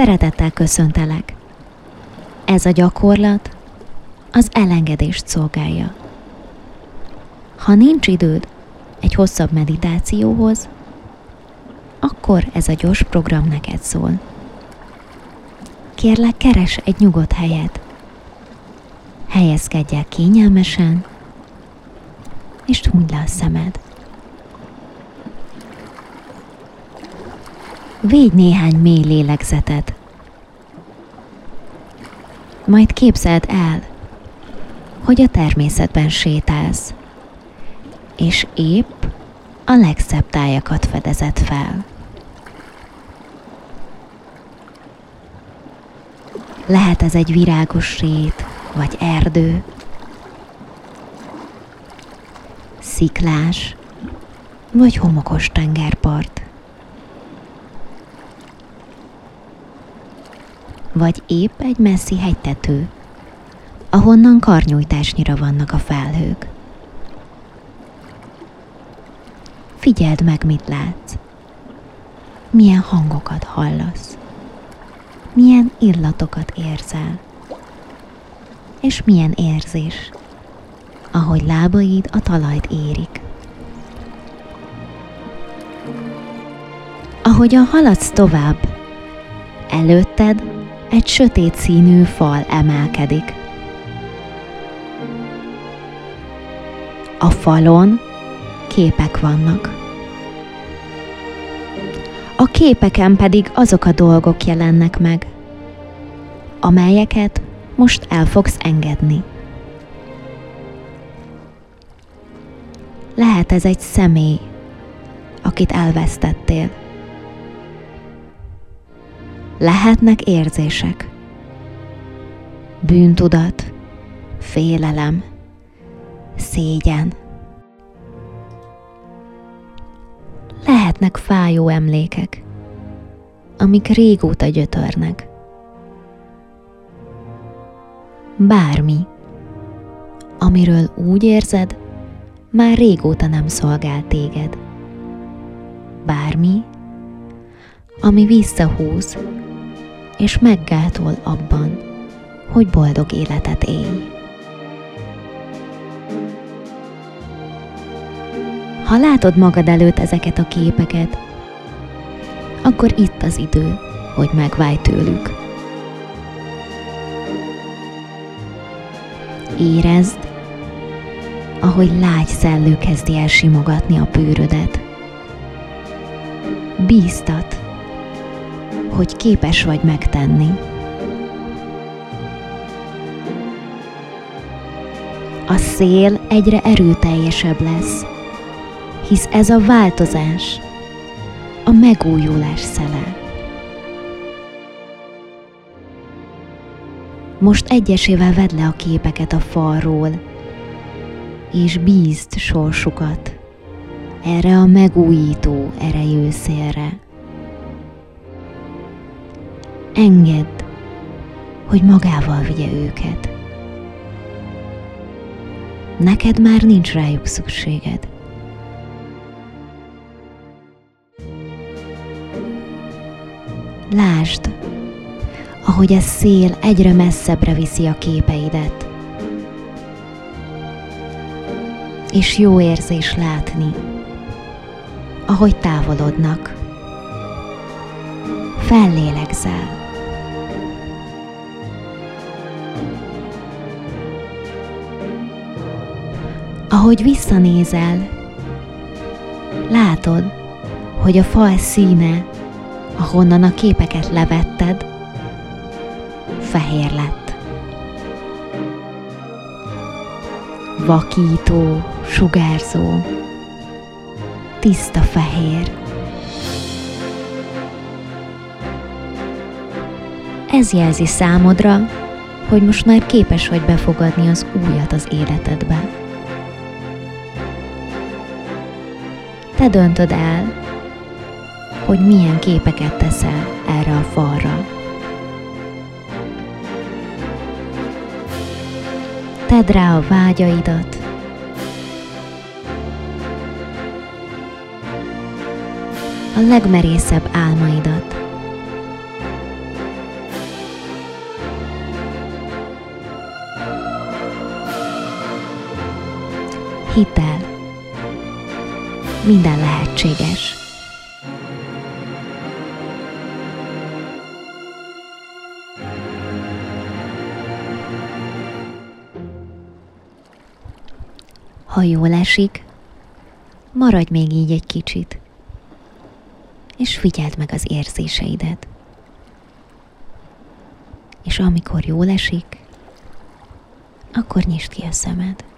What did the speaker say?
Szeretettel köszöntelek. Ez a gyakorlat az elengedést szolgálja. Ha nincs időd egy hosszabb meditációhoz, akkor ez a gyors program neked szól. Kérlek, keres egy nyugodt helyet. Helyezkedj el kényelmesen, és hunyd le a szemed. Védj néhány mély lélegzetet. Majd képzeld el, hogy a természetben sétálsz, és épp a legszebb tájakat fedezett fel. Lehet ez egy virágos rét, vagy erdő, sziklás, vagy homokos tengerpart. Vagy épp egy messzi hegytető, ahonnan karnyújtásnyira vannak a felhők. Figyeld meg, mit látsz. Milyen hangokat hallasz. Milyen illatokat érzel. És milyen érzés, ahogy lábaid a talajt érik. Ahogyan haladsz tovább, előtted egy sötét színű fal emelkedik. A falon képek vannak. A képeken pedig azok a dolgok jelennek meg, amelyeket most el fogsz engedni. Lehet ez egy személy, akit elvesztettél. Lehetnek érzések, bűntudat, félelem, szégyen. lehetnek fájó emlékek, amik régóta gyötörnek. Bármi, amiről úgy érzed, már régóta nem szolgál téged. Bármi, ami visszahúz és meggátol abban, hogy boldog életet élj. Ha látod magad előtt ezeket a képeket, akkor itt az idő, hogy megválj tőlük. Érezd, ahogy lágy szellő kezdi el simogatni a bőrödet. Bíztat, hogy képes vagy megtenni. A szél egyre erőteljesebb lesz, hisz ez a változás, a megújulás szele. Most egyesével vedd le a képeket a falról, és bízd sorsukat erre a megújító erejű szélre. Engedd, hogy magával vigye őket. Neked már nincs rájuk szükséged. Lásd, ahogy a szél egyre messzebbre viszi a képeidet. És jó érzés látni, ahogy távolodnak. Fellélegzel. Ahogy visszanézel, látod, hogy a fal színe ahonnan a képeket levetted, fehér lett. Vakító, sugárzó, tiszta fehér. Ez jelzi számodra, hogy most már képes vagy befogadni az újat az életedbe. te döntöd el, hogy milyen képeket teszel erre a falra. Tedd rá a vágyaidat, a legmerészebb álmaidat. Hidd minden lehetséges. Ha jól esik, maradj még így egy kicsit, és figyeld meg az érzéseidet. És amikor jól esik, akkor nyisd ki a szemed.